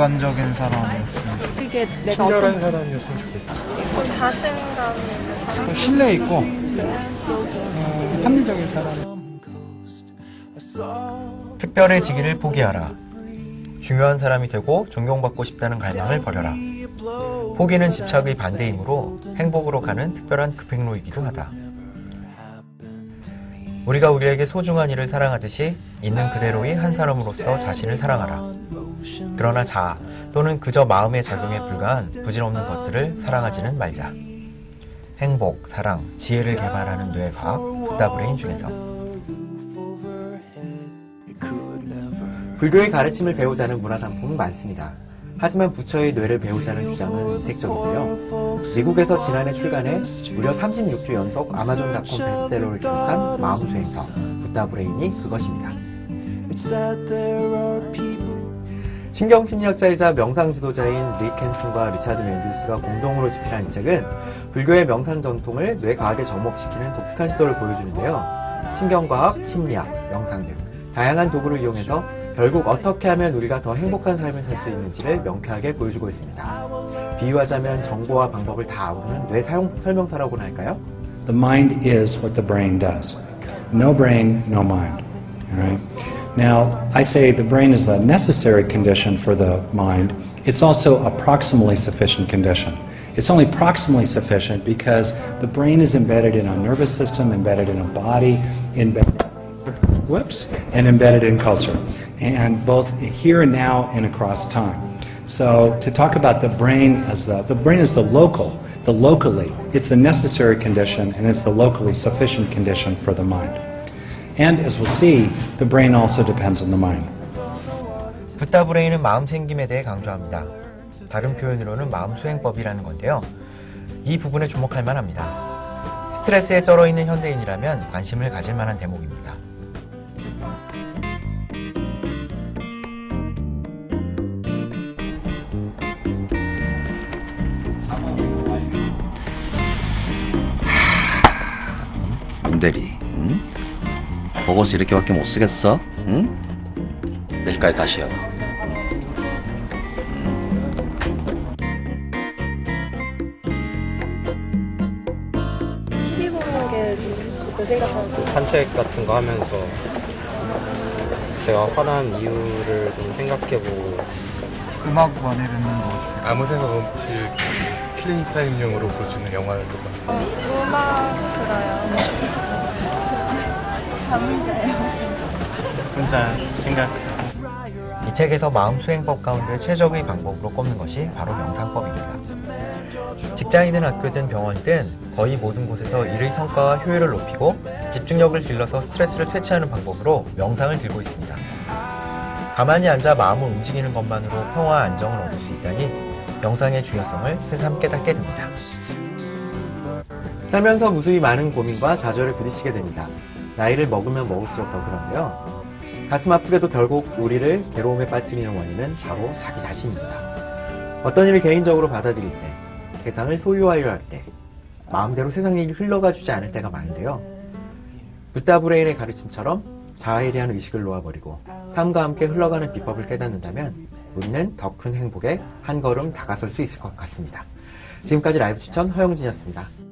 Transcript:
인간적인 사람이었으면 좋겠다. 그게 내가 친절한 어떤 사람이었으면 좋겠다. 좀 자신감 있는 사람. 신뢰 있고 어, 합리적인 사람. 특별해지기를 포기하라. 중요한 사람이 되고 존경받고 싶다는 갈망을 버려라. 포기는 집착의 반대이므로 행복으로 가는 특별한 급행로이기도 하다. 우리가 우리에게 소중한 이를 사랑하듯이 있는 그대로의 한 사람으로서 자신을 사랑하라. 그러나 자아 또는 그저 마음의 작용에 불과한 부질없는 것들을 사랑하지는 말자. 행복, 사랑, 지혜를 개발하는 뇌 과학 부다브레인 중에서 불교의 가르침을 배우자는 문화상품은 많습니다. 하지만 부처의 뇌를 배우자는 주장은 이색적인데요. 미국에서 지난해 출간해 무려 36주 연속 아마존닷컴 베스트셀러를 기록한 마음수행서 붓다 브레인이 그것입니다. 신경심리학자이자 명상 지도자인 릭 핸슨과 리차드 멘디우스가 공동으로 집필한 이 책은 불교의 명상 전통을 뇌과학에 접목시키는 독특한 시도를 보여주는데요. 신경과학, 심리학, 명상 등 다양한 도구를 이용해서 결국 어떻게 하면 우리가 더 행복한 삶을 살 수 있는지를 명쾌하게 보여주고 있습니다. 비유하자면 정보와 방법을 다 아우르는 뇌 사용 설명서라고나 할까요? The mind is what the brain does. No brain, no mind. All right. Now, I say the brain is a necessary condition for the mind. It's also a proximally sufficient condition. It's only proximally sufficient because the brain is embedded in a nervous system, embedded in a body, embedded whoops, and embedded in culture, and both here and now and across time. So to talk about the brain as the the brain is the local, the locally, it's a necessary condition and it's the locally sufficient condition for the mind. And as we'll see, the brain also depends on the mind. 붓다 브레인은 마음 챙김에 대해 강조합니다. 다른 표현으로는 마음 수행법이라는 건데요. 이 부분에 주목할 만합니다. 스트레스에 쩔어 있는 현대인이라면 관심을 가질 만한 대목입니다. 김대리, 응? 버거스 이렇게밖에 못 쓰겠어? 응? 내일까지 다시요. TV 보는 게좀 어떤 생각하고 산책 같은 거 하면서 제가 화난 이유를 좀 생각해보고 음악 많이 듣는 것 같아요. 아무 생각 없이 killing time용으로 보여주는 영화를 봐. 어, 음악 들어요. 자요. 혼자 생각 이 책에서 마음 수행법 가운데 최적의 방법으로 꼽는 것이 바로 명상법입니다. 직장이든 학교든 병원이든 거의 모든 곳에서 일의 성과와 효율을 높이고 집중력을 길러서 스트레스를 퇴치하는 방법으로 명상을 들고 있습니다. 가만히 앉아 마음을 움직이는 것만으로 평화와 안정을 얻을 수 있다니 명상의 중요성을 새삼 깨닫게 됩니다. 살면서 무수히 많은 고민과 좌절을 부딪히게 됩니다. 나이를 먹으면 먹을수록 더 그런데요. 가슴 아프게도 결국 우리를 괴로움에 빠뜨리는 원인은 바로 자기 자신입니다. 어떤 일을 개인적으로 받아들일 때, 세상을 소유하려 할 때, 마음대로 세상 일이 흘러가 주지 않을 때가 많은데요. 부다 브레인의 가르침처럼 자아에 대한 의식을 놓아버리고 삶과 함께 흘러가는 비법을 깨닫는다면 우리는 더 큰 행복에 한 걸음 다가설 수 있을 것 같습니다. 지금까지 라이브 추천 허영진이었습니다.